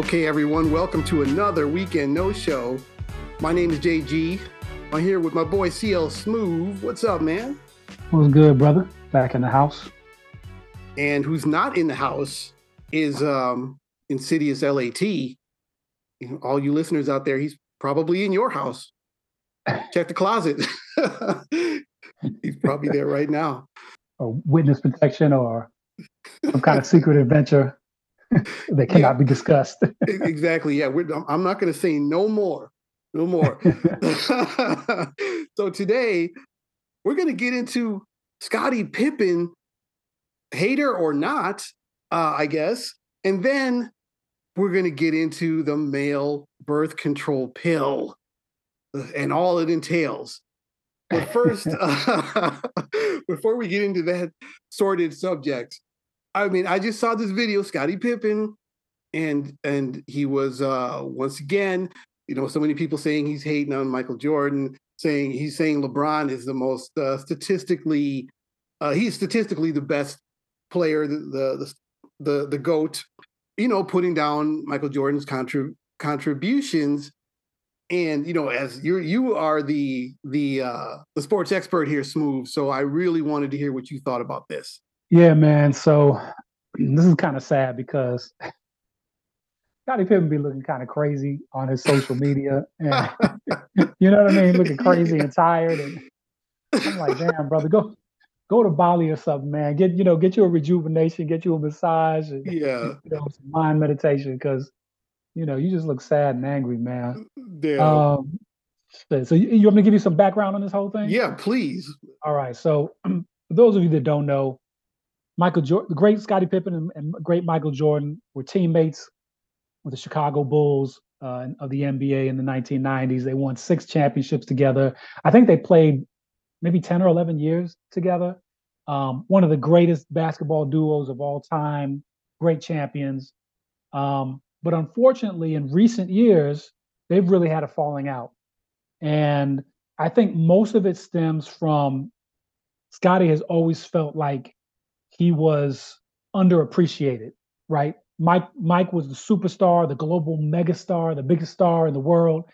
Okay, everyone, welcome to another weekend no show. My name is JG. I'm here with my boy CL Smooth. What's up, man? What's good, brother? Back in the house. And who's not in the house is um, Insidious LAT. All you listeners out there, he's probably in your house. Check the closet. he's probably there right now. Or witness protection or some kind of secret adventure that cannot yeah. be discussed. exactly. Yeah, I'm not going to say no more. No more. so today we're going to get into Scottie Pippen, hater or not, uh, I guess, and then we're going to get into the male birth control pill and all it entails. But first, uh, before we get into that sordid subject, I mean, I just saw this video, Scottie Pippen, and and he was uh once again, you know, so many people saying he's hating on Michael Jordan, saying he's saying LeBron is the most uh, statistically, uh, he's statistically the best player, the the the the, goat, you know, putting down Michael Jordan's contrib- contributions. And you know, as you you are the the uh, the sports expert here, Smooth. So I really wanted to hear what you thought about this. Yeah, man. So this is kind of sad because Scottie Pippen be looking kind of crazy on his social media, and you know what I mean, looking crazy and tired. And I'm like, damn, brother, go go to Bali or something, man. Get you know, get you a rejuvenation, get you a massage, and yeah, you know, some mind meditation because you know you just look sad and angry, man. Yeah. Um, so you, you want me to give you some background on this whole thing? Yeah, please. All right. So for those of you that don't know, Michael Jordan, the great Scottie Pippen and, and, great Michael Jordan were teammates with the Chicago Bulls uh, of the NBA in the 1990s. They won six championships together. I think they played maybe 10 or 11 years together. Um, one of the greatest basketball duos of all time, great champions. Um, but unfortunately, in recent years, they've really had a falling out. And I think most of it stems from Scottie has always felt like he was underappreciated, right? Mike Mike was the superstar, the global megastar, the biggest star in the world.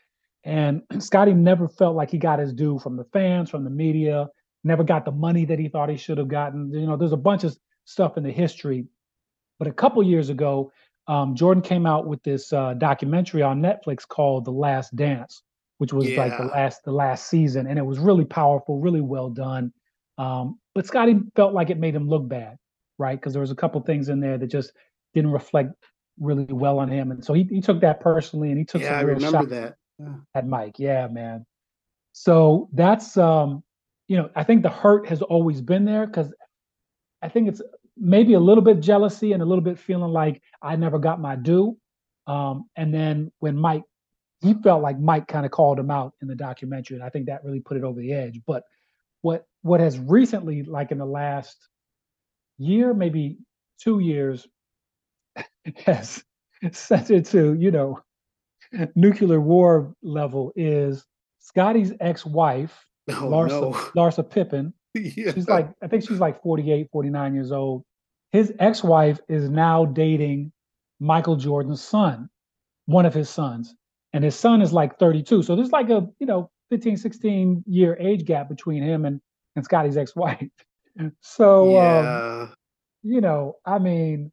And Scottie never felt like he got his due from the fans, from the media, never got the money that he thought he should have gotten. You know, there's a bunch of stuff in the history. But a couple years ago, um, Jordan came out with this uh, documentary on Netflix called The Last Dance, which was yeah. like the last the last season, and it was really powerful, really well done. Um, but Scottie felt like it made him look bad, right? Because there was a couple things in there that just didn't reflect really well on him, and so he, he took that personally, and he took yeah, some I real remember that yeah. at Mike. Yeah, man. So that's um, you know, I think the hurt has always been there because I think it's maybe a little bit jealousy and a little bit feeling like I never got my due. Um, and then when Mike, he felt like Mike kind of called him out in the documentary, and I think that really put it over the edge. But what what has recently, like in the last year, maybe two years, has sent it to you know nuclear war level is Scottie's ex-wife, oh, Larsa, no. Larsa Pippen. yeah. She's like, I think she's like 48, 49 years old. His ex-wife is now dating Michael Jordan's son, one of his sons. And his son is like 32. So there's like a, you know, 15, 16 year age gap between him and, and Scottie's ex-wife. So, um, yeah. um, you know, I mean,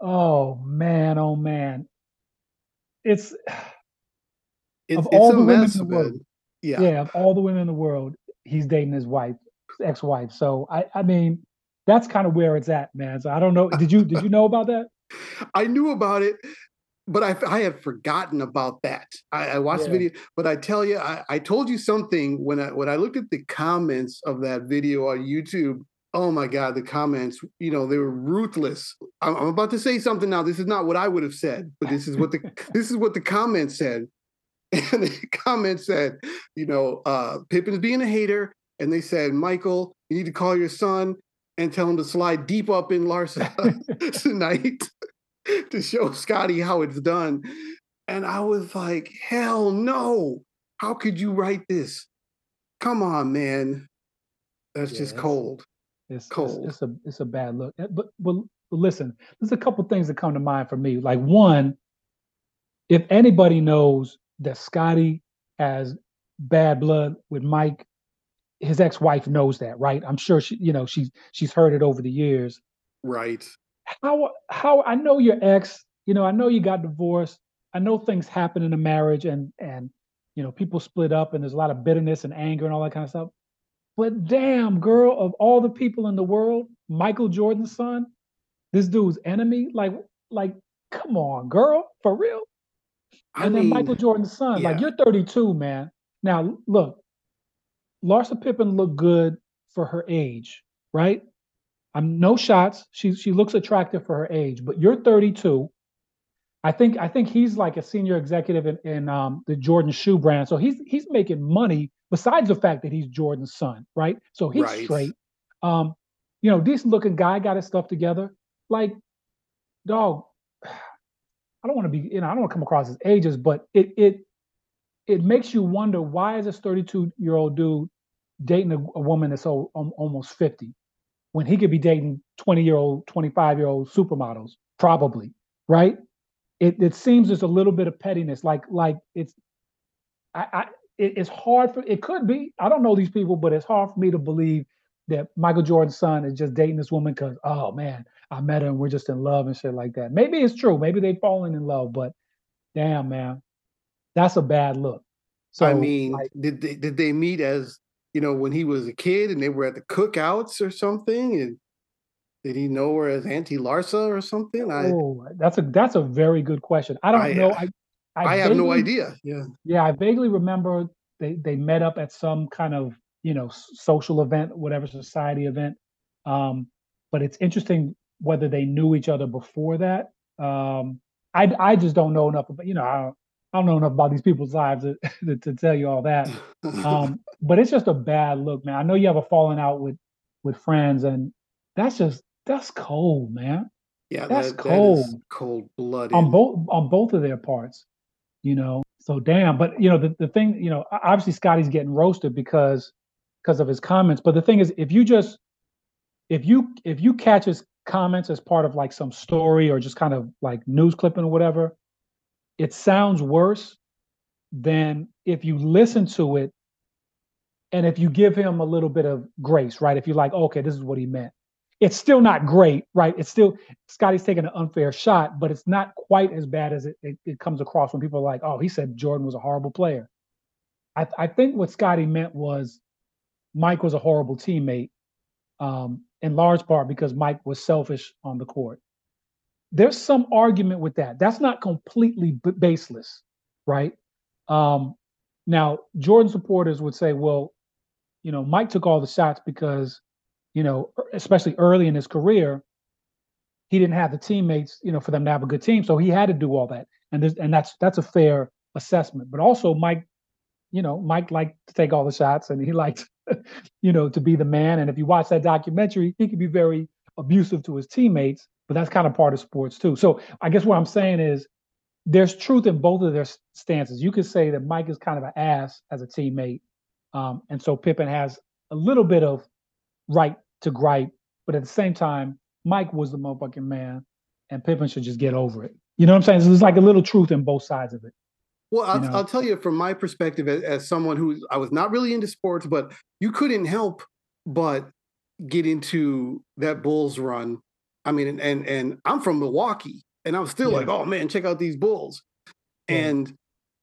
oh man, oh man. It's, it's of all the women in the world. Yeah. Yeah, of all the women in the world, he's dating his wife, ex-wife. So I, I mean, that's kind of where it's at, man. So I don't know. Did you did you know about that? I knew about it but I, I had forgotten about that. I, I watched yeah. the video, but I tell you, I, I told you something when I when I looked at the comments of that video on YouTube. Oh my God, the comments, you know, they were ruthless. I'm, I'm about to say something now. This is not what I would have said, but this is what the this is what the comments said. And the comment said, you know, uh, Pippen's being a hater, and they said, Michael, you need to call your son and tell him to slide deep up in Larsa tonight. to show Scottie how it's done. And I was like, hell no. How could you write this? Come on, man. That's yeah, just cold. It's cold. It's, it's, a it's a bad look. Eh, but, but but listen, there's a couple things that come to mind for me. Like one, if anybody knows that Scottie has bad blood with Mike, his ex-wife knows that, right? I'm sure she, you know, she's she's heard it over the years. Right. How how I know your ex, you know, I know you got divorced. I know things happen in a marriage and and you know, people split up and there's a lot of bitterness and anger and all that kind of stuff. But damn, girl, of all the people in the world, Michael Jordan's son, this dude's enemy, like, like, come on, girl, for real. I and mean, then Michael Jordan's son, yeah. like you're 32, man. Now look, Larsa Pippen looked good for her age, right? I'm no shots. She she looks attractive for her age, but you're 32. I think I think he's like a senior executive in, in um, the Jordan shoe brand, so he's he's making money besides the fact that he's Jordan's son, right? So he's right. straight. Um, you know, decent looking guy, got his stuff together. Like, dog, I don't want to be, you know, I don't want to come across as ages, but it it it makes you wonder why is this 32 year old dude dating a, a woman that's so, um, almost 50 when he could be dating 20 year old, 25 year old supermodels, probably, right? It it seems there's a little bit of pettiness, like like it's I, I it, it's hard for it could be. I don't know these people, but it's hard for me to believe that Michael Jordan's son is just dating this woman because oh man, I met her and we're just in love and shit like that. Maybe it's true. Maybe they've fallen in love, but damn man, that's a bad look. So I mean, like, did they did they meet as you know when he was a kid and they were at the cookouts or something and did he know her as Auntie Larsa or something? I, Oh, that's a that's a very good question. I don't I, know. I I, I have no idea. Yeah. Yeah, I vaguely remember they they met up at some kind of you know social event, whatever society event. Um, but it's interesting whether they knew each other before that. Um, I I just don't know enough about you know I don't, know enough about these people's lives to, to, to tell you all that. Um, but it's just a bad look, man. I know you have a falling out with with friends, and that's just that's cold, man. Yeah, that's that, cold. cold blooded on both on both of their parts you know. So damn, but you know the, the thing, you know, obviously Scottie's getting roasted because because of his comments. But the thing is, if you just if you if you catch his comments as part of like some story or just kind of like news clipping or whatever, it sounds worse than if you listen to it and if you give him a little bit of grace, right? If you're like, okay, this is what he meant it's still not great, right? It's still Scottie's taking an unfair shot, but it's not quite as bad as it, it, it comes across when people are like, oh, he said Jordan was a horrible player. I, I think what Scottie meant was Mike was a horrible teammate, um, in large part because Mike was selfish on the court. There's some argument with that. That's not completely b- baseless, right? Um, now, Jordan supporters would say, well, you know, Mike took all the shots because you know, especially early in his career, he didn't have the teammates, you know, for them to have a good team. So he had to do all that. And there's and that's that's a fair assessment. But also Mike, you know, Mike liked to take all the shots and he liked, you know, to be the man. And if you watch that documentary, he could be very abusive to his teammates, but that's kind of part of sports too. So I guess what I'm saying is there's truth in both of their stances. You could say that Mike is kind of an ass as a teammate. Um, and so Pippen has a little bit of right to gripe, but at the same time, Mike was the motherfucking man, and Pippen should just get over it. You know what I'm saying? So there's like a little truth in both sides of it. Well, I'll, you know? I'll tell you from my perspective as, as someone who I was not really into sports, but you couldn't help but get into that Bulls run. I mean, and and, and I'm from Milwaukee, and I'm still yeah. like, oh man, check out these Bulls. Yeah. And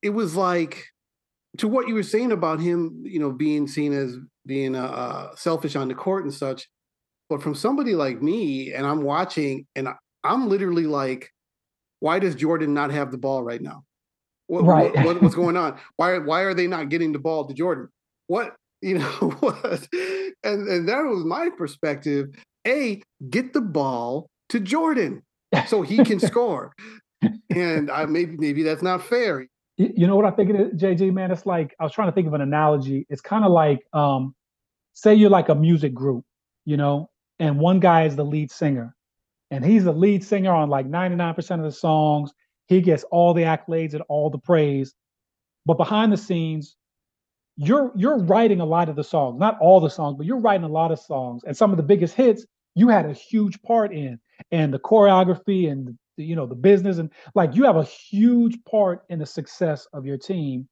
it was like to what you were saying about him, you know, being seen as being uh, uh, selfish on the court and such. But from somebody like me, and I'm watching, and I'm literally like, why does Jordan not have the ball right now? What, right. What, what, what's going on? Why why are they not getting the ball to Jordan? What you know what? And and that was my perspective. A get the ball to Jordan so he can score. And I maybe maybe that's not fair. You know what I think it is, JG, man? It's like I was trying to think of an analogy. It's kind of like um, say you're like a music group, you know, and one guy is the lead singer, and he's the lead singer on like 99% of the songs. He gets all the accolades and all the praise. But behind the scenes, you're you're writing a lot of the songs, not all the songs, but you're writing a lot of songs. And some of the biggest hits you had a huge part in. And the choreography and the, you know, the business, and like you have a huge part in the success of your team.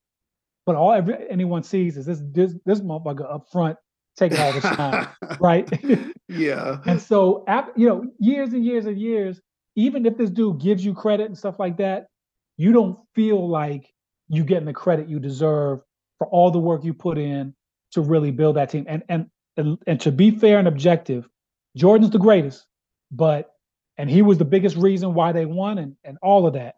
But all every, anyone sees is this this this motherfucker up front taking all the time, right? yeah. and so, you know, years and years and years, even if this dude gives you credit and stuff like that, you don't feel like you're getting the credit you deserve for all the work you put in to really build that team. And and and, to be fair and objective, Jordan's the greatest, but and he was the biggest reason why they won and and all of that.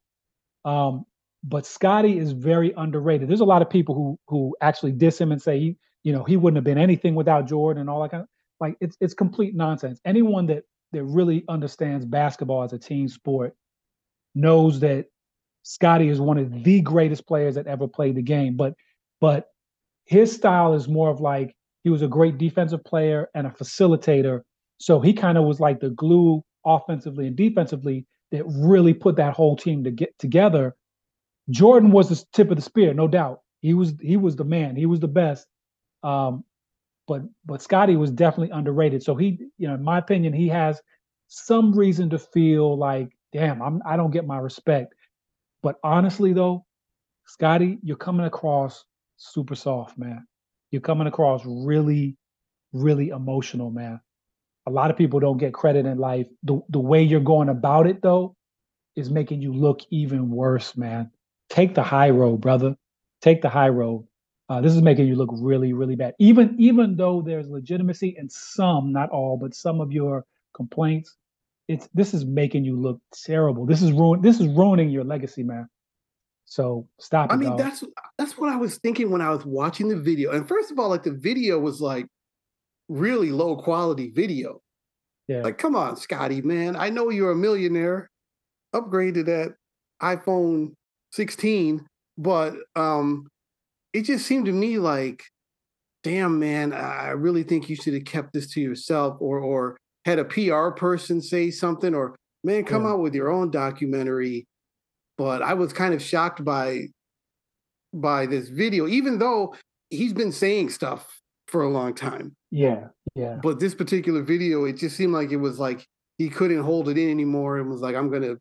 Um, but Scottie is very underrated. There's a lot of people who who actually diss him and say he, you know, he wouldn't have been anything without Jordan and all that kind of like it's it's complete nonsense. Anyone that that really understands basketball as a team sport knows that Scottie is one of the greatest players that ever played the game. But but his style is more of like he was a great defensive player and a facilitator. So he kind of was like the glue offensively and defensively that really put that whole team to get together. Jordan was the tip of the spear, no doubt. He was he was the man. He was the best. Um, but but Scottie was definitely underrated. So he, you know, in my opinion, he has some reason to feel like, damn, I'm I don't get my respect. But honestly, though, Scottie, you're coming across super soft, man. You're coming across really, really emotional, man. A lot of people don't get credit in life. The the way you're going about it, though, is making you look even worse, man. Take the high road, brother. Take the high road. Uh, this is making you look really, really bad. Even even though there's legitimacy in some, not all, but some of your complaints, it's this is making you look terrible. This is ruin. This is ruining your legacy, man. So stop. I mean, dog. that's that's what I was thinking when I was watching the video. And first of all, like the video was like really low quality video. Yeah. Like, come on, Scottie, man. I know you're a millionaire. Upgrade to that iPhone 16, but um, it just seemed to me like, damn, man, I really think you should have kept this to yourself, or or had a PR person say something, or man, come yeah. out with your own documentary but I was kind of shocked by by this video, even though he's been saying stuff for a long time. Yeah, yeah. But this particular video, it just seemed like it was like he couldn't hold it in anymore and was like, I'm gonna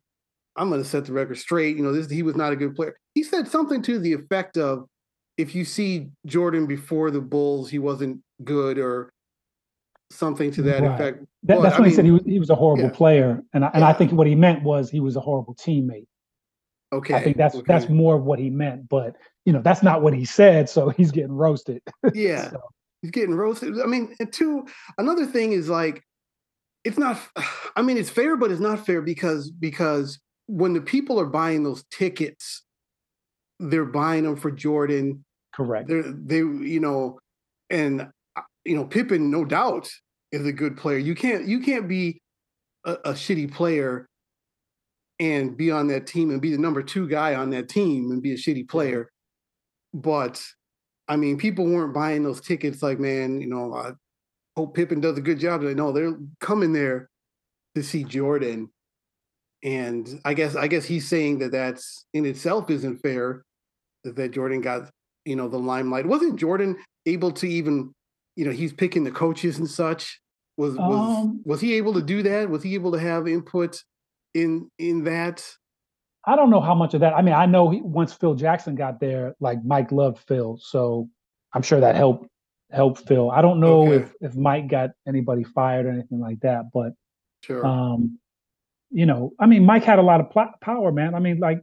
I'm gonna set the record straight. You know, this he was not a good player. He said something to the effect of if you see Jordan before the Bulls, he wasn't good or something to that right. effect. That, but, that's I mean, he said he was he was a horrible yeah. player. And I, and yeah. I think what he meant was he was a horrible teammate. Okay. I think that's okay. that's more of what he meant, but you know, that's not what he said, so he's getting roasted. Yeah. so. He's getting roasted. I mean, and two, another thing is like it's not I mean, it's fair, but it's not fair because because when the people are buying those tickets, they're buying them for Jordan. Correct. They're they you know, and uh, you know, Pippen, no doubt, is a good player. You can't you can't be a, a shitty player and be on that team and be the number two guy on that team and be a shitty player. But I mean, people weren't buying those tickets like, man, you know, I hope Pippen does a good job. No, they're coming there to see Jordan. And I guess I guess he's saying that that's in itself isn't fair that Jordan got you know the limelight. Wasn't Jordan able to even you know he's picking the coaches and such? Was was um, was he able to do that? Was he able to have input in in that? I don't know how much of that. I mean, I know he, once Phil Jackson got there, like Mike loved Phil, so I'm sure that helped helped Phil. I don't know okay. if if Mike got anybody fired or anything like that, but sure. Um, you know, I mean, Mike had a lot of pl- power, man. I mean, like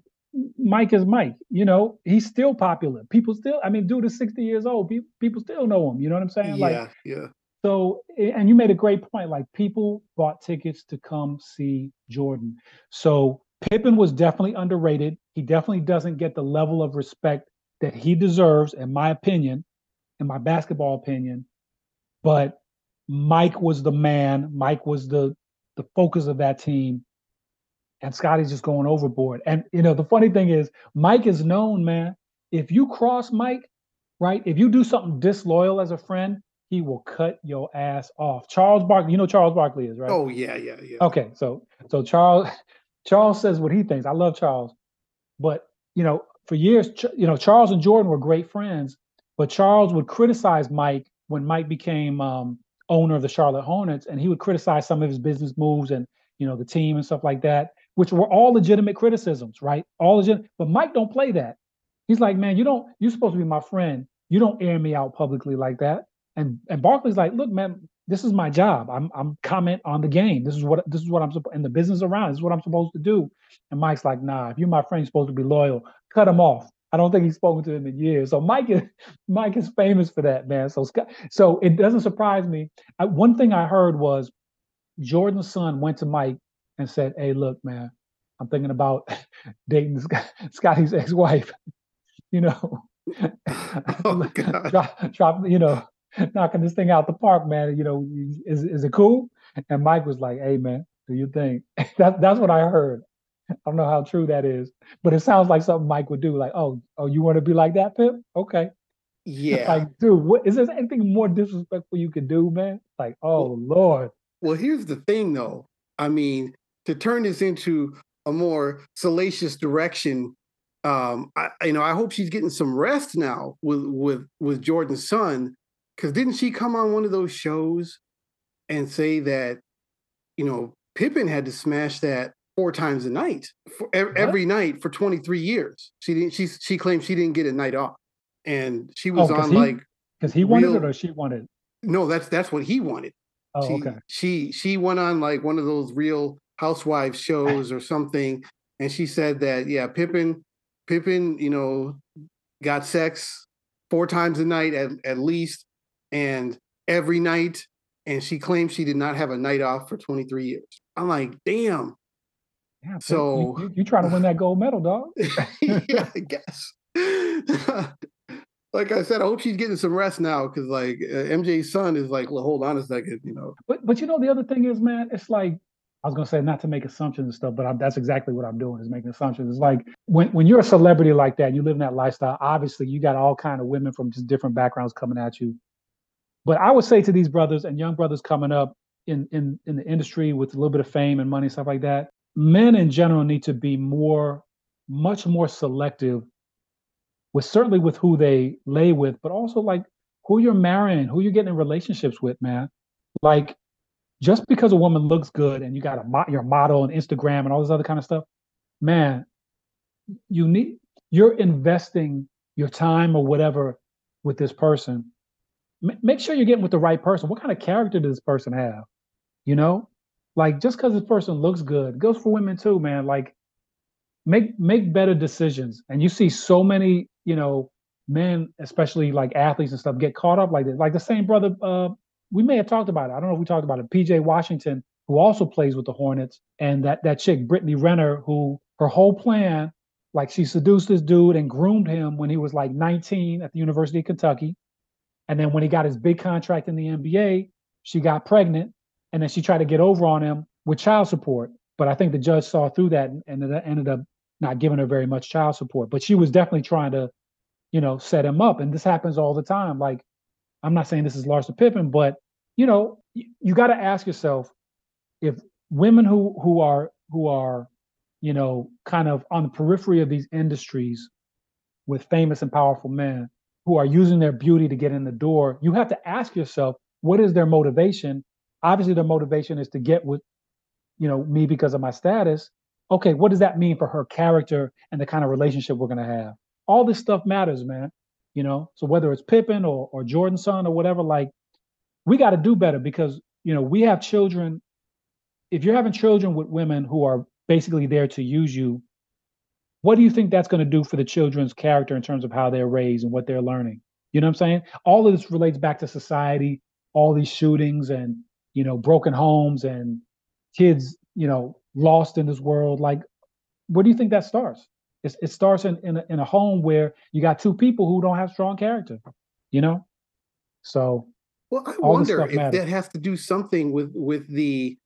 Mike is Mike. You know, he's still popular. People still. I mean, dude is 60 years old. People, people still know him. You know what I'm saying? Yeah, like, yeah. So, and you made a great point. Like people bought tickets to come see Jordan. So Pippen was definitely underrated. He definitely doesn't get the level of respect that he deserves, in my opinion, in my basketball opinion. But Mike was the man. Mike was the the focus of that team. And Scottie's just going overboard. And you know, the funny thing is, Mike is known, man. If you cross Mike, right? If you do something disloyal as a friend, he will cut your ass off. Charles Barkley, you know Charles Barkley is, right? Oh yeah, yeah, yeah. Okay, so so Charles Charles says what he thinks. I love Charles. But, you know, for years, you know, Charles and Jordan were great friends, but Charles would criticize Mike when Mike became um, owner of the Charlotte Hornets and he would criticize some of his business moves and, you know, the team and stuff like that. which were all legitimate criticisms, right? All legit. But Mike don't play that. He's like, man, you don't. You're supposed to be my friend. You don't air me out publicly like that. And and Barkley's like, look, man, this is my job. I'm I'm comment on the game. This is what this is what I'm in the business around. This is what I'm supposed to do. And Mike's like, nah, if you're my friend, you're supposed to be loyal. Cut him off. I don't think he's spoken to him in years. So Mike is Mike is famous for that, man. So Scott, so it doesn't surprise me. I, one thing I heard was Jordan's son went to Mike and said, "Hey, look, man, I'm thinking about dating Scottie's ex-wife. you know, oh, drop, drop, you know, knocking this thing out the park, man. You know, is is it cool?" And Mike was like, "Hey, man, do you think?" that, that's what I heard. I don't know how true that is, but it sounds like something Mike would do. Like, oh, oh, you want to be like that, Pip? Okay. Yeah. like, dude, what is there anything more disrespectful you could do, man? Like, oh well, Lord. Well, here's the thing though. I mean, to turn this into a more salacious direction, um, I you know, I hope she's getting some rest now with with with Jordan's son. Cause didn't she come on one of those shows and say that, you know, Pippen had to smash that four times a night for, every night for 23 years. She didn't. She she claimed she didn't get a night off, and she was oh, on he, like because he wanted real, it or she wanted. No, that's that's what he wanted. Oh, she, okay. She she went on like one of those Real Housewives shows or something, and she said that yeah, Pippen Pippen you know, got sex four times a night at at least, and every night, and she claimed she did not have a night off for 23 years. I'm like, damn, yeah, so you, you, trying to win that gold medal, dog? yeah, I guess. like I said, I hope she's getting some rest now because like uh, MJ's son is like, well, hold on a second, you know. But but you know the other thing is, man, it's like I was gonna say not to make assumptions and stuff, but I'm, that's exactly what I'm doing is making assumptions. It's like when when you're a celebrity like that, you live in that lifestyle. Obviously, you got all kind of women from just different backgrounds coming at you. But I would say to these brothers and young brothers coming up in in in the industry with a little bit of fame and money stuff like that, men in general need to be more, much more selective with certainly with who they lay with, but also like who you're marrying, who you're getting in relationships with, man. Like just because a woman looks good and you got a your model and Instagram and all this other kind of stuff, man, you need you're investing your time or whatever with this person. Make sure you're getting with the right person. What kind of character does this person have? You know, like just because this person looks good goes for women too, man. Like make make better decisions. And you see so many, you know, men, especially like athletes and stuff, get caught up like this. Like the same brother, uh, we may have talked about it. I don't know if we talked about it. PJ Washington, who also plays with the Hornets, and that that chick, Brittany Renner, who her whole plan, like she seduced this dude and groomed him when he was like 19 at the University of Kentucky. And then when he got his big contract in the NBA, she got pregnant and then she tried to get over on him with child support. But I think the judge saw through that and, and ended up not giving her very much child support. But she was definitely trying to, you know, set him up. And this happens all the time. Like, I'm not saying this is Larsa Pippen, but you know, you, you got to ask yourself if women who who are who are, you know, kind of on the periphery of these industries with famous and powerful men who are using their beauty to get in the door, you have to ask yourself, what is their motivation? Obviously their motivation is to get with you know me because of my status. Okay what does that mean for her character and the kind of relationship we're to have? All this stuff matters man you know? So whether it's pippen or, or jordan's son or whatever like we got to do better because you know we have children. If you're having children with women who are basically there to use you what do you think that's going to do for the children's character in terms of how they're raised and what they're learning you know what i'm saying all of this relates back to society all these shootings and you know, broken homes and kids, you know, lost in this world. Like, where do you think that starts? It's, it starts in in a, in a home where you got two people who don't have strong character, you know. So, well, I wonder if matters. that has to do something with with the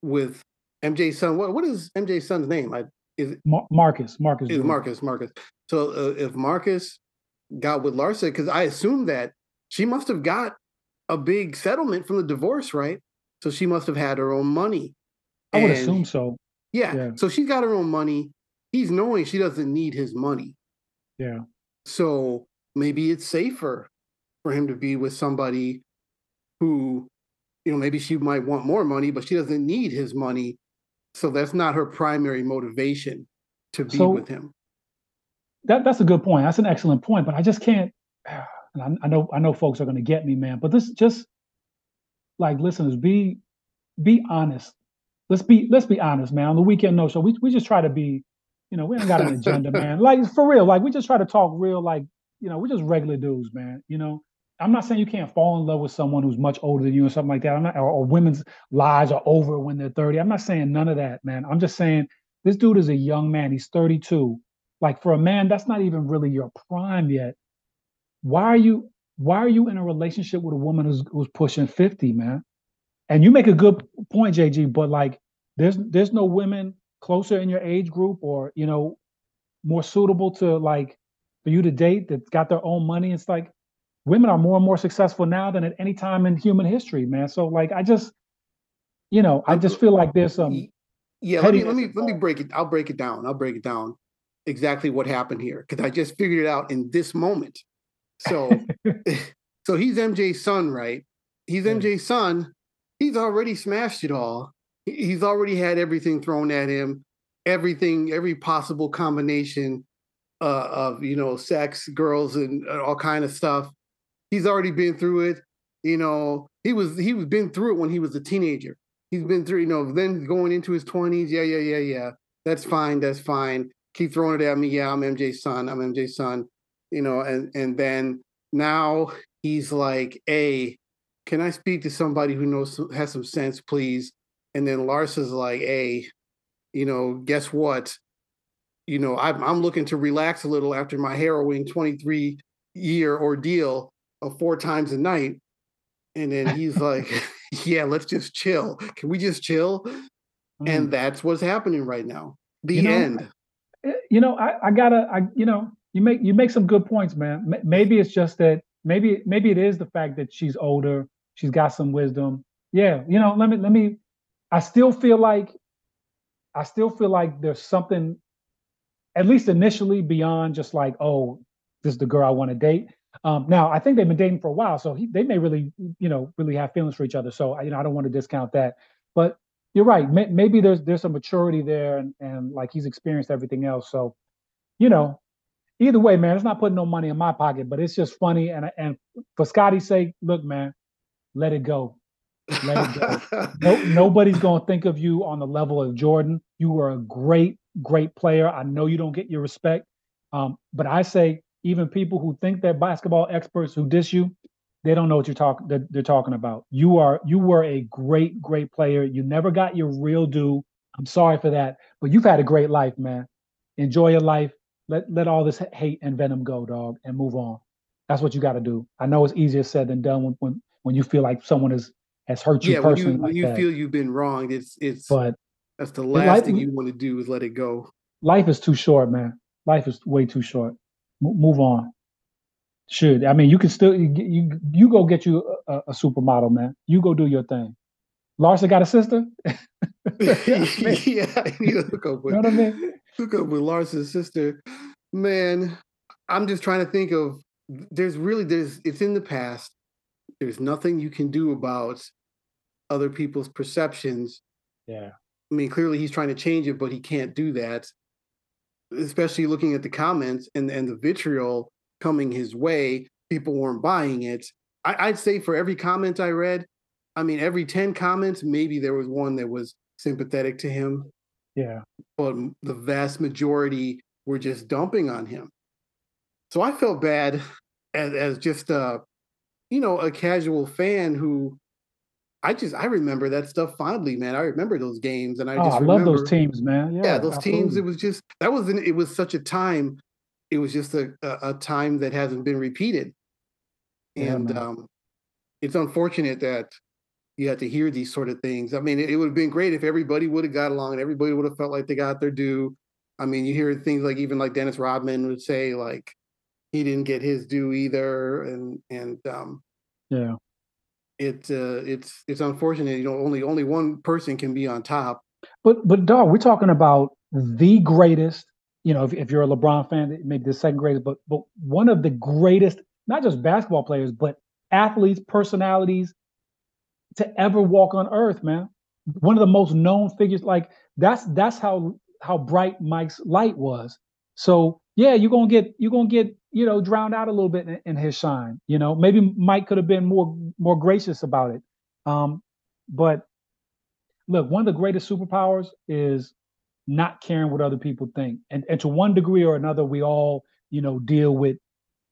with MJ's son. What what is MJ's son's name? I, is Mar- Marcus? Marcus. Is Marcus? Marcus. So uh, if Marcus got with Larsa, because I assume that she must have got a big settlement from the divorce, right? So she must have had her own money. I would assume so. Yeah. yeah. So she's got her own money. He's knowing she doesn't need his money. Yeah. So maybe it's safer for him to be with somebody who, you know, maybe she might want more money, but she doesn't need his money. So that's not her primary motivation to be so, with him. That that's a good point. That's an excellent point. But I just can't. And I, I know I know folks are going to get me, man. But this just like listeners, be be honest. Let's be let's be honest, man. On the weekend no show, we we just try to be, you know, we ain't got an agenda, man. Like for real, like we just try to talk real, like you know, we're just regular dudes, man. You know, I'm not saying you can't fall in love with someone who's much older than you or something like that. I'm not, or, or women's lives are over when they're 30. I'm not saying none of that, man. I'm just saying this dude is a young man. He's 32. Like for a man, that's not even really your prime yet. Why are you why are you in a relationship with a woman who's who's pushing 50, man? And you make a good point, JG, but like there's there's no women closer in your age group or you know more suitable to like for you to date that's got their own money. It's like women are more and more successful now than at any time in human history, man. So like I just you know, I just feel like there's some yeah, let me let me let me break it. I'll break it down. I'll break it down exactly what happened here because I just figured it out in this moment. So so he's MJ's son, right? He's MJ's son. He's already smashed it all. He's already had everything thrown at him, everything, every possible combination uh, of you know sex, girls, and all kind of stuff. He's already been through it. You know, he was he was been through it when he was a teenager. He's been through, you know, then going into his twenties. Yeah, yeah, yeah, yeah. That's fine. That's fine. Keep throwing it at me. Yeah, I'm MJ's son. I'm MJ's son. You know, and and then now he's like, "Hey, can I speak to somebody who knows has some sense, please?" And then Lars is like, "Hey, you know, guess what? You know, I'm I'm looking to relax a little after my harrowing 23 year ordeal four times a night." And then he's like, "Yeah, let's just chill. Can we just chill?" Mm. And that's what's happening right now. The you know, end. Eh, you know, I, I gotta, I you know, you make you make some good points, man. Maybe it's just that maybe maybe it is the fact that she's older She's got some wisdom. Yeah, you know, let me let me. I still feel like, I still feel like there's something, at least initially, beyond just like, oh, this is the girl I want to date. Um, now, I think they've been dating for a while, so he, they may really, you know, really have feelings for each other. So, you know, I don't want to discount that. But you're right. May, maybe there's there's some maturity there, and and like he's experienced everything else. So, you know, either way, man, it's not putting no money in my pocket, but it's just funny. And and for Scottie's sake, look, man, let it go. Let it go. no, nobody's to think of you on the level of Jordan. You were a great, great player. I know you don't get your respect. Um, but I say, even people who think they're basketball experts who diss you, they don't know what you're talking they're, they're talking about. You are you were a great, great player. You never got your real due. I'm sorry for that, but you've had a great life, man. Enjoy your life. Let let all this hate and venom go, dog, and move on. That's what you got to do. I know it's easier said than done when, when when you feel like someone has has hurt you yeah, personally. When you, like when you that. feel you've been wronged, it's it's but that's the last life, thing you want to do is let it go. Life is too short, man. Life is way too short. Move on. Should I mean you can still you you, you go get you a, a, supermodel, man. You go do your thing. Larsa got a sister. yeah, I need to hook up with. You know what I mean? Hook up with Larsa's sister, man. I'm just trying to think of. There's really there's it's in the past there's nothing you can do about other people's perceptions. Yeah. I mean, clearly he's trying to change it, but he can't do that. Especially looking at the comments and, and the vitriol coming his way, people weren't buying it. I, I'd say for every comment I read, I mean, every 10 comments, maybe there was one that was sympathetic to him. Yeah. But the vast majority were just dumping on him. So I felt bad as, as just a you know, a casual fan who I just I remember that stuff fondly, man. I remember those games, and I oh, just I love those teams, man. Yeah, yeah those absolutely. teams. It was just that was an, it was such a time. It was just a a, a time that hasn't been repeated, and yeah, um, it's unfortunate that you had to hear these sort of things. I mean, it, it would have been great if everybody would have got along and everybody would have felt like they got their due. I mean, you hear things like even like Dennis Rodman would say like he didn't get his due either, and and um, yeah. It uh, it's it's unfortunate. You know, only only one person can be on top. But but dog, we're talking about the greatest. You know, if, if you're a LeBron fan, maybe the second greatest, but but one of the greatest, not just basketball players, but athletes, personalities to ever walk on earth, man. one of the most known figures. Like that's that's how how bright Mike's light was. So yeah, you're gonna get you're gonna get you know drowned out a little bit in, in his shine. You know, maybe Mike could have been more more gracious about it. Um, but look, one of the greatest superpowers is not caring what other people think. And and to one degree or another, we all, you know, deal with,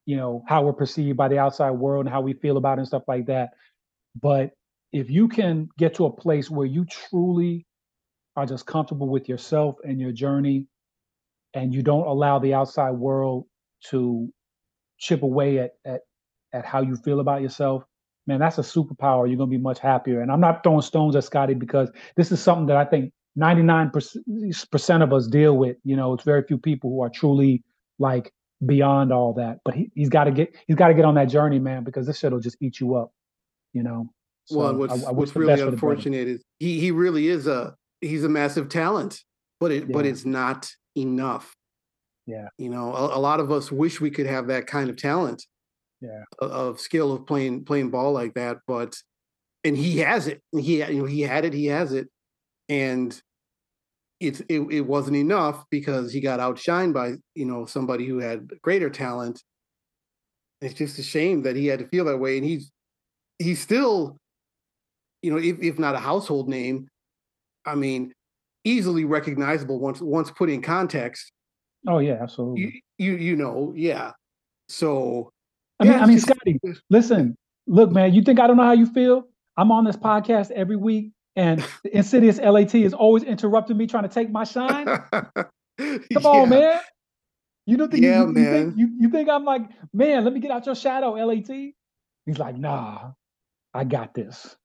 you know, how we're perceived by the outside world and how we feel about it and stuff like that. But if you can get to a place where you truly are just comfortable with yourself and your journey and you don't allow the outside world to chip away at at at how you feel about yourself man, that's a superpower. You're going to be much happier. And I'm not throwing stones at Scottie because this is something that I think 99% of us deal with. You know, it's very few people who are truly like beyond all that. But he, he's got to get he's got to get on that journey, man, because this shit will just eat you up. You know. So well, what's I, I what's really unfortunate is he he really is a he's a massive talent, but it yeah. but it's not enough. Yeah. You know, a, a lot of us wish we could have that kind of talent yeah. of skill of playing playing ball like that but and he has it. He you know he had it he has it and it's it, it wasn't enough because he got outshined by you know somebody who had greater talent. It's just a shame that he had to feel that way and he's he's still you know if, if not a household name i mean easily recognizable once once put in context oh yeah absolutely you you, you know yeah so I mean, I mean, Scottie, listen, look, man, you think I don't know how you feel? I'm on this podcast every week, and the insidious LAT is always interrupting me trying to take my shine. Come yeah. on, man. You don't think yeah, you, you, man. think, you, you think I'm like, man, let me get out your shadow, LAT? He's like, nah, I got this.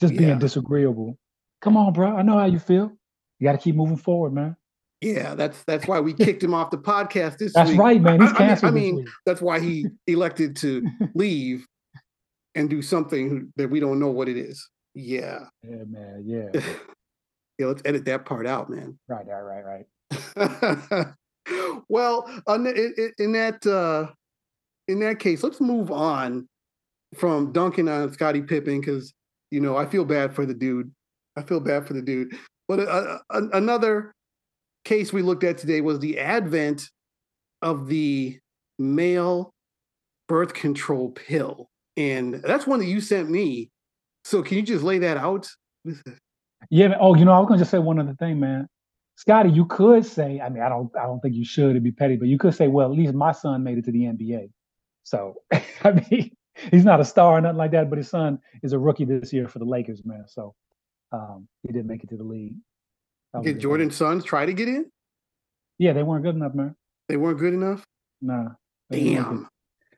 Just yeah. being disagreeable. Come on, bro. I know how you feel. You got to keep moving forward, man. Yeah, that's that's why we kicked him off the podcast this that's week. That's right, man. He's canceled. I mean, I mean that's why he elected to leave and do something that we don't know what it is. Yeah. Yeah, man. Yeah. yeah, let's edit that part out, man. Right, right, right, right. well, in, in that uh, in that case, let's move on from dunking on Scottie Pippen because you know I feel bad for the dude. I feel bad for the dude. But uh, uh, another case we looked at today was the advent of the male birth control pill. And that's one that you sent me. So can you just lay that out? Yeah. Oh, you know, I was gonna just say one other thing, man. Scottie, you could say, I mean, I don't I don't think you should it'd be petty, but you could say, well, at least my son made it to the NBA. So I mean, he's not a star or nothing like that, but his son is a rookie this year for the Lakers, man. So um, he did make it to the league. Did Jordan's sons try to get in? Yeah, they weren't good enough, man. They weren't good enough. Nah. Damn.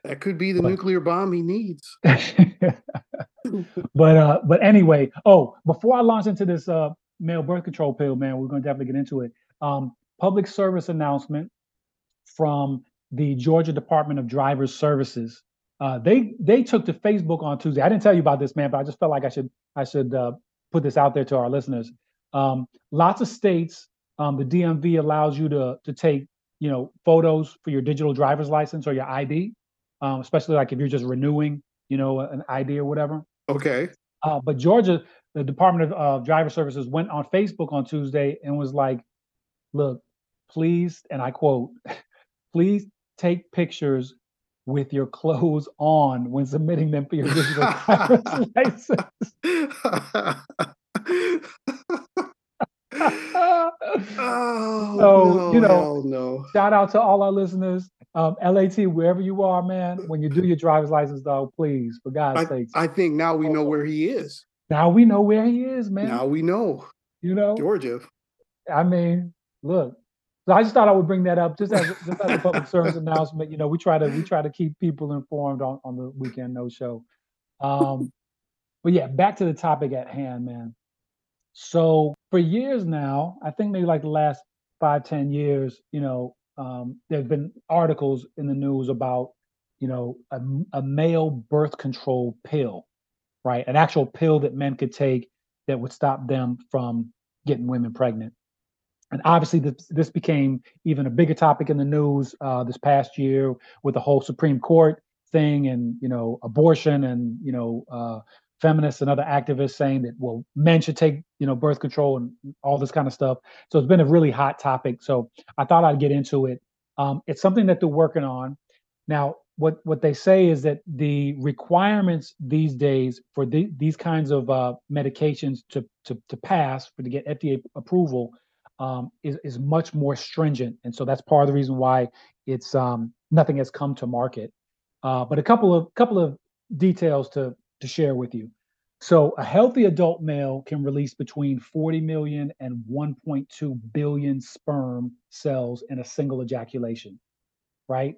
That could be the but, nuclear bomb he needs. but uh, but anyway, oh, before I launch into this uh male birth control pill, man, we're gonna definitely get into it. Um, public service announcement from the Georgia Department of Drivers Services. Uh, they they took to Facebook on Tuesday. I didn't tell you about this, man, but I just felt like I should I should uh, put this out there to our listeners. Um, lots of states, um, the DMV allows you to to take you know photos for your digital driver's license or your ID, um, especially like if you're just renewing you know an ID or whatever. Okay. Uh, but Georgia, the Department of uh, Driver Services went on Facebook on Tuesday and was like, "Look, please," and I quote, "Please take pictures with your clothes on when submitting them for your digital driver's license." Oh, so no, you know, no. shout out to all our listeners. Um, LAT, wherever you are, man, when you do your driver's license, dog, please, for God's sake. I think now we know where he is. Now we know where he is, man. Now we know. You know, Georgia. I mean, look. So I just thought I would bring that up just as, just as a public service announcement. You know, we try to we try to keep people informed on, on the weekend no show. Um, but yeah, back to the topic at hand, man. So for years now, I think maybe like the last five, ten years, you know, um, there's been articles in the news about, you know, a, a male birth control pill, right? An actual pill that men could take that would stop them from getting women pregnant. And obviously, this, this became even a bigger topic in the news uh, this past year with the whole Supreme Court thing, and you know, abortion, and you know, uh, feminists and other activists saying that well men should take you know birth control and all this kind of stuff. So it's been a really hot topic. So i thought i'd get into it. Um, it's something that they're working on. Now what what they say is that the requirements these days for the, these kinds of uh, medications to, to to pass for to get fda approval um, is, is much more stringent. And so that's part of the reason why it's um, nothing has come to market. Uh, but a couple of couple of details to to share with you. So, a healthy adult male can release between 40 million and 1.2 billion sperm cells in a single ejaculation, right?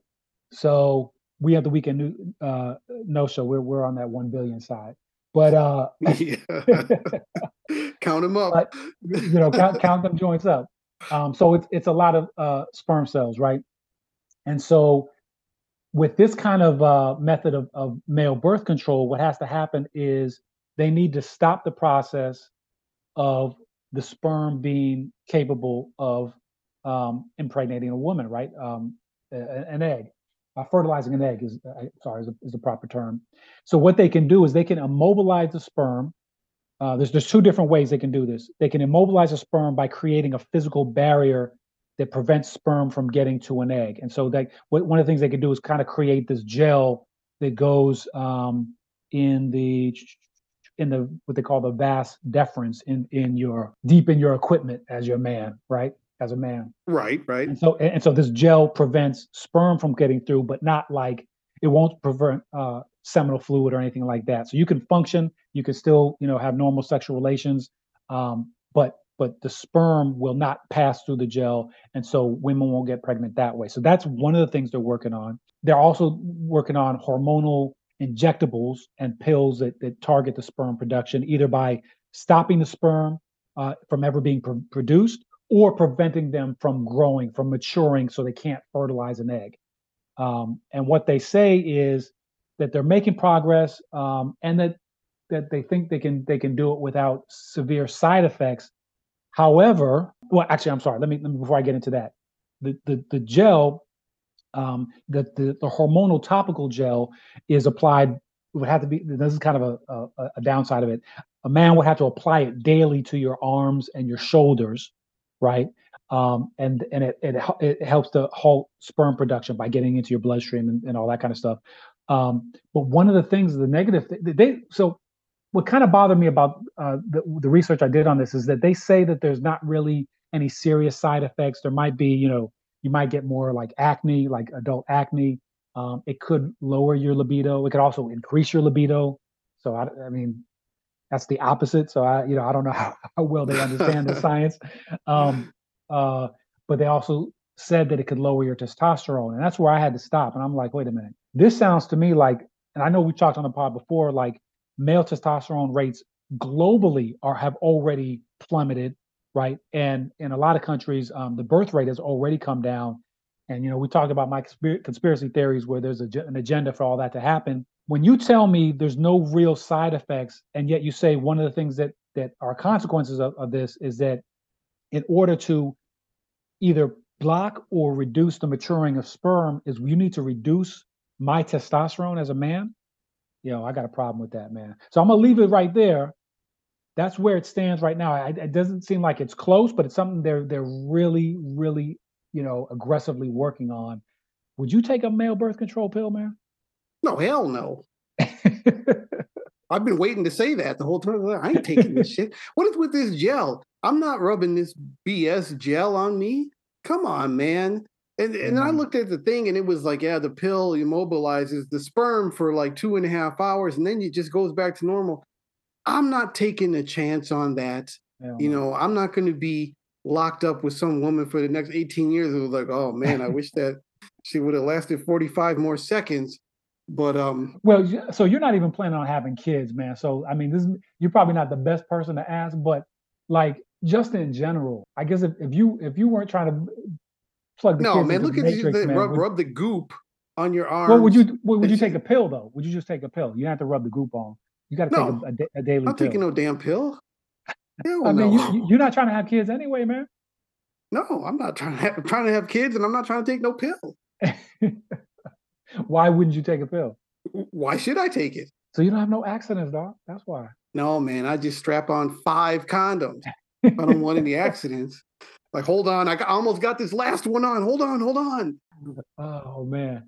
So, we have the weekend new, uh, no show. We're we're on that one billion side, but uh, count them up. But, you know, count count them joints up. Um, so it's it's a lot of uh, sperm cells, right? And so with this kind of uh, method of, of male birth control, what has to happen is they need to stop the process of the sperm being capable of um, impregnating a woman, right? Um, an egg, uh, fertilizing an egg is uh, sorry is, a, is the proper term. So what they can do is they can immobilize the sperm. Uh, there's there's two different ways they can do this. They can immobilize a sperm by creating a physical barrier that prevents sperm from getting to an egg. And so that one of the things they can do is kind of create this gel that goes um, in the in the what they call the vas deferens in in your deep in your equipment as your man, right? As a man. Right, right. And so and so this gel prevents sperm from getting through, but not like it won't prevent uh, seminal fluid or anything like that. So you can function, you can still, you know, have normal sexual relations, um, but but the sperm will not pass through the gel. And so women won't get pregnant that way. So that's one of the things they're working on. They're also working on hormonal injectables and pills that, that target the sperm production, either by stopping the sperm uh, from ever being pr- produced or preventing them from growing, from maturing, so they can't fertilize an egg. Um, and what they say is that they're making progress um, and that that they think they can they can do it without severe side effects However, well, actually, I'm sorry. Let me, let me before I get into that. The the the gel, um, the, the the hormonal topical gel is applied. Would have to be. This is kind of a, a a downside of it. A man would have to apply it daily to your arms and your shoulders, right? Um, and and it, it it helps to halt sperm production by getting into your bloodstream and, and all that kind of stuff. Um, but one of the things, the negative, they so what kind of bothered me about uh, the, the research I did on this is that they say that there's not really any serious side effects. There might be, you know, you might get more like acne, like adult acne. Um, it could lower your libido. It could also increase your libido. So I, I mean, that's the opposite. So I, you know, I don't know how, how well they understand the science. Um, uh, but they also said that it could lower your testosterone, and that's where I had to stop. And I'm like, wait a minute, this sounds to me like, and I know we talked on the pod before, like male testosterone rates globally are have already plummeted, right? And in a lot of countries, um, the birth rate has already come down. And you know, we talk about my conspiracy theories where there's a, an agenda for all that to happen. When you tell me there's no real side effects, and yet you say one of the things that that are consequences of, of this is that in order to either block or reduce the maturing of sperm, is you need to reduce my testosterone as a man you know, I got a problem with that, man. So I'm gonna leave it right there. That's where it stands right now. I, it doesn't seem like it's close, but it's something they're they're really, really, you know, aggressively working on. Would you take a male birth control pill, man? No, hell no. I've been waiting to say that the whole time. I ain't taking this shit. What is with this gel? I'm not rubbing this BS gel on me. Come on, man. And and mm. I looked at the thing and it was like, yeah, the pill immobilizes the sperm for like two and a half hours and then it just goes back to normal. I'm not taking a chance on that. Yeah. You know, I'm not going to be locked up with some woman for the next 18 years. It was like, oh man, I wish that she would have lasted 45 more seconds. But um well, so you're not even planning on having kids, man. So I mean, this you're probably not the best person to ask, but like just in general, I guess if, if you if you weren't trying to plug the no, man. Look at Matrix, the, man. Rub, rub, the goop on your arm. Well, would you would you take a pill though? Would you just take a pill? You don't have to rub the goop on. You got to no, take a, a, a daily. I'm taking no damn pill. Hell I mean, no. you, you're not trying to have kids anyway, man. No, I'm not trying to have, trying to have kids, and I'm not trying to take no pill. Why wouldn't you take a pill? Why should I take it? So you don't have no accidents, dog. That's why. No, man. I just strap on five condoms. I don't want any accidents. Like, hold on, I almost got this last one on. Hold on, hold on. Oh man.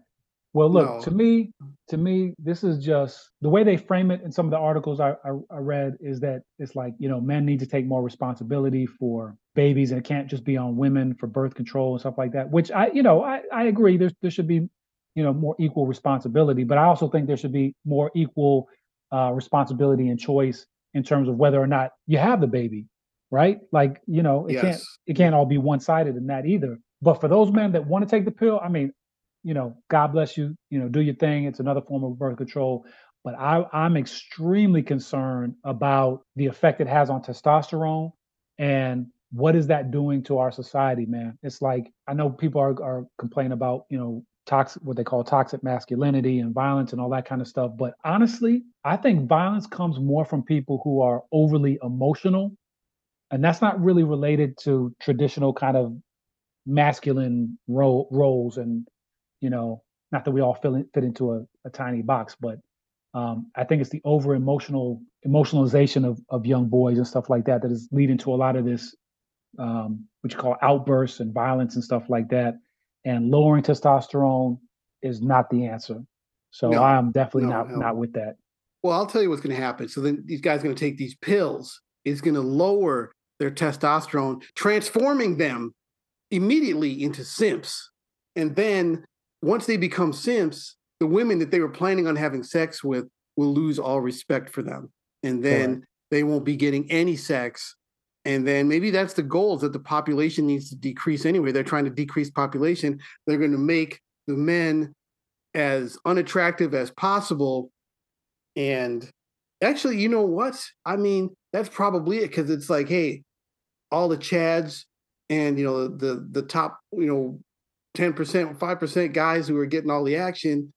Well, look no. to me, to me, this is just the way they frame it in some of the articles I, I, I, read is that it's like you know men need to take more responsibility for babies and it can't just be on women for birth control and stuff like that. Which I you know I, I agree. There there should be you know more equal responsibility, but I also think there should be more equal uh, responsibility and choice in terms of whether or not you have the baby, right? Like you know it yes. can't it can't all be one sided in that either. But for those men that want to take the pill, I mean, you know, God bless you, you know, do your thing. It's another form of birth control. But I, I'm extremely concerned about the effect it has on testosterone and what is that doing to our society, man? It's like I know people are, are complaining about, you know, toxic what they call toxic masculinity and violence and all that kind of stuff. But honestly, I think violence comes more from people who are overly emotional. And that's not really related to traditional kind of masculine ro- roles and you know not that we all fit, in, fit into a, a tiny box but um, i think it's the over emotional emotionalization of, of young boys and stuff like that that is leading to a lot of this um, what you call outbursts and violence and stuff like that. And lowering testosterone is not the answer. So no, i'm definitely no, not no. not with that. Well i'll tell you what's going to happen. So then these guys are going to take these pills. It's going to lower their testosterone transforming them immediately into simps. And then once they become simps, the women that they were planning on having sex with will lose all respect for them. And then they won't be getting any sex. And then maybe that's the goal is that the population needs to decrease anyway. They're trying to decrease population. They're going to make the men as unattractive as possible. And actually, you know what? I mean, that's probably it because it's like, hey, all the Chads and you know the the top you know 10% 5% guys who are getting all the action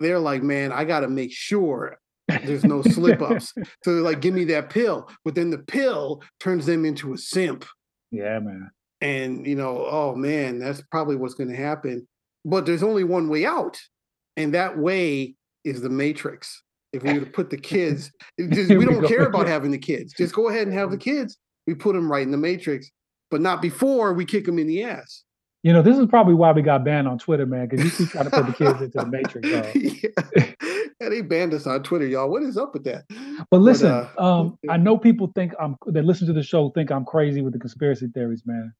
they're like man i got to make sure there's no slip ups. So they're like give me that pill. But then the pill turns them into a simp. Yeah man. And you know oh man that's probably what's going to happen. But there's only one way out and that way is the matrix if we were to put the kids just, we don't care about having the kids just go ahead and have the kids we put them right in the matrix but not before we kick them in the ass. You know, this is probably why we got banned on Twitter, man, because you keep trying to put the kids into the matrix. yeah. yeah, they banned us on Twitter, y'all. What is up with that? But listen, but, uh, um, I know people think I'm they listen to the show think I'm crazy with the conspiracy theories, man.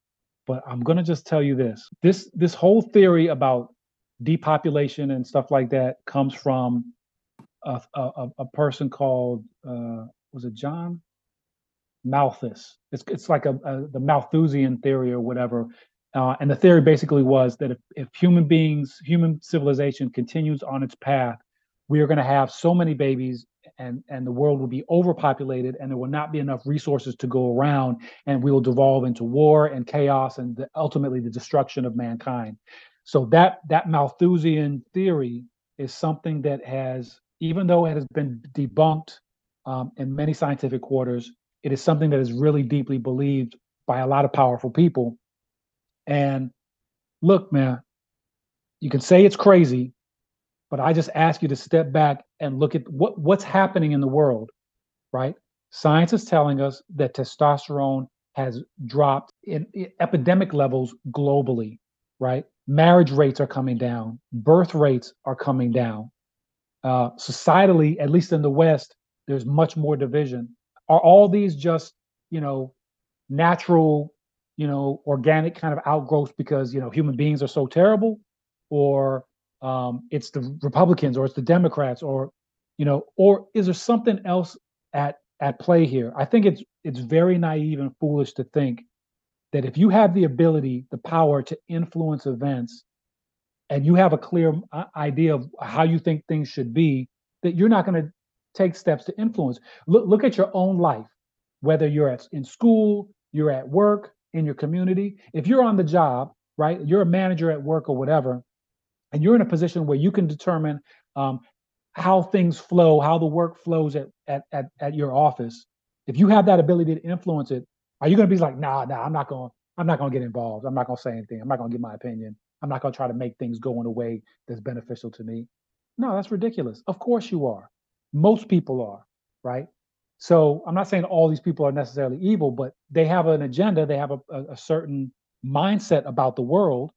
But I'm gonna just tell you this: this this whole theory about depopulation and stuff like that comes from a a, a person called uh, was it John Malthus. It's it's like a, a the Malthusian theory or whatever. Uh, and the theory basically was that if, if human beings, human civilization continues on its path, we are going to have so many babies and, and the world will be overpopulated and there will not be enough resources to go around and we will devolve into war and chaos and the, ultimately the destruction of mankind. So that that Malthusian theory is something that has, even though it has been debunked um, in many scientific quarters, it is something that is really deeply believed by a lot of powerful people. And look, man, you can say it's crazy, but I just ask you to step back and look at what, what's happening in the world, right? Science is telling us that testosterone has dropped in, in epidemic levels globally, right? Marriage rates are coming down, birth rates are coming down. Uh, societally, at least in the West, there's much more division. Are all these just you know natural you know organic kind of outgrowths because you know human beings are so terrible? Or um, it's the republicans or it's the democrats or you know or is there something else at at play here? I think it's it's very naive and foolish to think that if you have the ability the power to influence events and you have a clear uh, idea of how you think things should be that you're not going to take steps to influence. Look, look at your own life, whether you're at, in school, you're at work, in your community. If you're on the job, right, you're a manager at work or whatever, and you're in a position where you can determine um, how things flow, how the work flows at, at, at, at your office. If you have that ability to influence it, are you going to be like, nah, nah, I'm not going, I'm not going to get involved. I'm not going to say anything. I'm not going to give my opinion. I'm not going to try to make things go in a way that's beneficial to me. No, that's ridiculous. Of course you are most people are, right? So I'm not saying all these people are necessarily evil, but they have an agenda, they have a, a, a certain mindset about the world,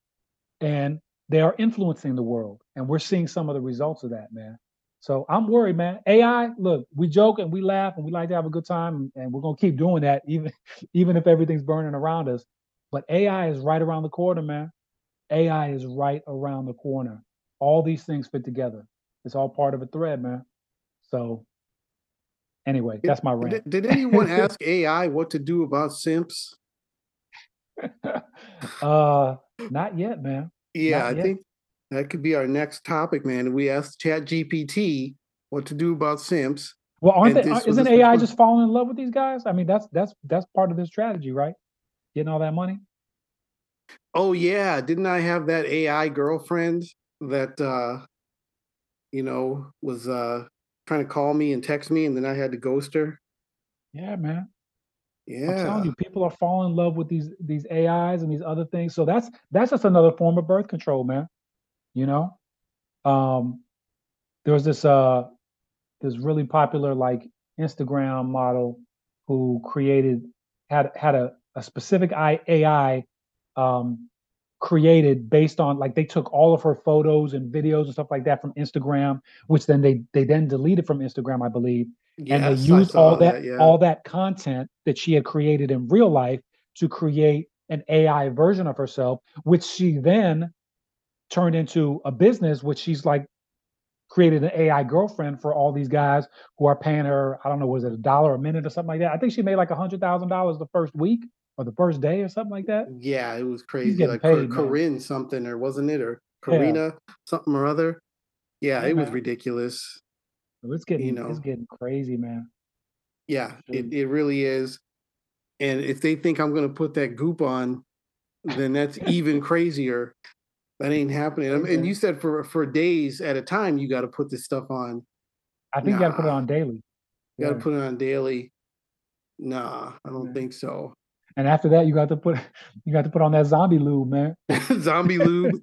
and they are influencing the world. And we're seeing some of the results of that, man. So I'm worried, man. AI, look, we joke and we laugh and we like to have a good time, and we're gonna keep doing that, even even if everything's burning around us. But AI is right around the corner, man. AI is right around the corner. All these things fit together. It's all part of a thread, man. So anyway, that's my rant. Did, did anyone ask AI what to do about simps? uh not yet, man. Yeah, Not I yet. think that could be our next topic, man. We asked Chat GPT what to do about simps. Well, aren't they? this aren't- was Isn't AI just falling in love with these guys? I mean, that's that's that's part of their strategy, right? Getting all that money. Oh yeah, didn't I have that AI girlfriend that uh you know was uh trying to call me and text me and then I had to ghost her? Yeah, man. Yeah. I'm telling you, people are falling in love with these these AIs and these other things. So that's that's just another form of birth control, man. You know, um, there was this uh this really popular like Instagram model who created had had a, a specific AI um, created based on like they took all of her photos and videos and stuff like that from Instagram, which then they they then deleted from Instagram, I believe, and they used all saw that, yeah. all that content that she had created in real life to create an AI version of herself, which she then turned into a business, which she's like created an AI girlfriend for all these guys who are paying her, I don't know, was it a dollar a minute or something like that? I think she made like a hundred thousand dollars the first week or the first day or something like that. Yeah, it was crazy. Like paid, man. Corinne something or wasn't it? Or Yeah. Karina something or other. Yeah, Yeah, it was man. ridiculous. So it's getting know. it's getting crazy, man. Yeah, it, it really is. And if they think I'm gonna put that goop on, then that's even crazier. That ain't happening. Um, And you said for for days at a time you got to put this stuff on. I think you got to put it on daily. You got to Yeah. put it on daily. Nah, I don't Yeah. think so. And after that, you got to put you got to put on that zombie lube, man. Zombie lube.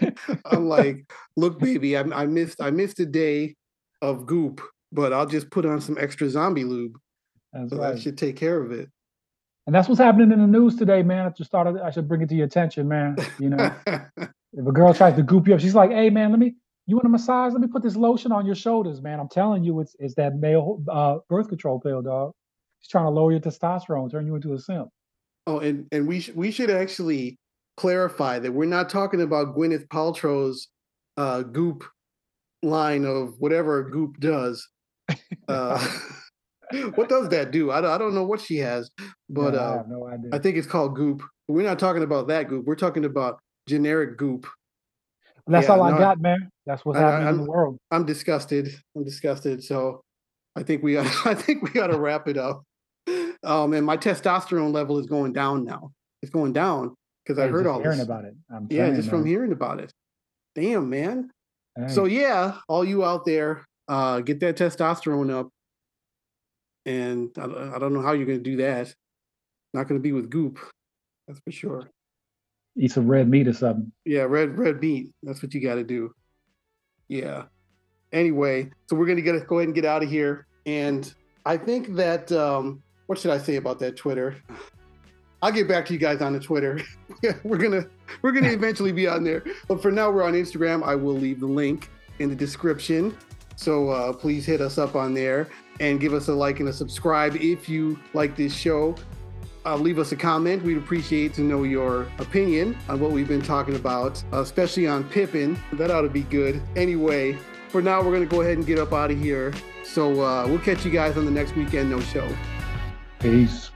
I'm like, look, baby, I, I missed I missed a day of goop, but I'll just put on some extra zombie lube. That's So right. that should take care of it. And that's what's happening in the news today, man. I just started. I should bring it to your attention, man. You know, if a girl tries to goop you up, she's like, "Hey, man, let me. You want a massage? Let me put this lotion on your shoulders, man. I'm telling you, it's it's that male uh, birth control pill, dog. She's trying to lower your testosterone, turn you into a simp. Oh, and and we sh- we should actually clarify that we're not talking about Gwyneth Paltrow's uh, goop line of whatever goop does. Uh, what does that do? I don't, I don't know what she has, but Yeah, I uh, no idea. I think it's called goop. We're not talking about that goop. We're talking about generic goop. That's yeah, all I got, man. That's what's I- I- happening in the world. I'm disgusted. I'm disgusted. So I think we got I think we got to wrap it up. Um, and my testosterone level is going down now. It's going down because I heard all hearing this. about it. I'm Yeah, just from hearing about it. Damn, man. Hey, So yeah, all you out there, uh, get that testosterone up. And I, I don't know how you're gonna do that. Not gonna be with goop, that's for sure. eat some red meat or something. Yeah, red red meat. That's what you got to do. Yeah. Anyway, so we're gonna get go ahead and get out of here. And I think that um, what should I say about that Twitter? I'll get back to you guys on the Twitter. we're gonna we're gonna eventually be on there. But for now, we're on Instagram. I will leave the link in the description. So uh, please hit us up on there and give us a like and a subscribe if you like this show. Uh, leave us a comment. We'd appreciate to know your opinion on what we've been talking about, especially on Pippen. That ought to be good. Anyway, for now, we're going to go ahead and get up out of here. So uh, we'll catch you guys on the next weekend no show. É isso.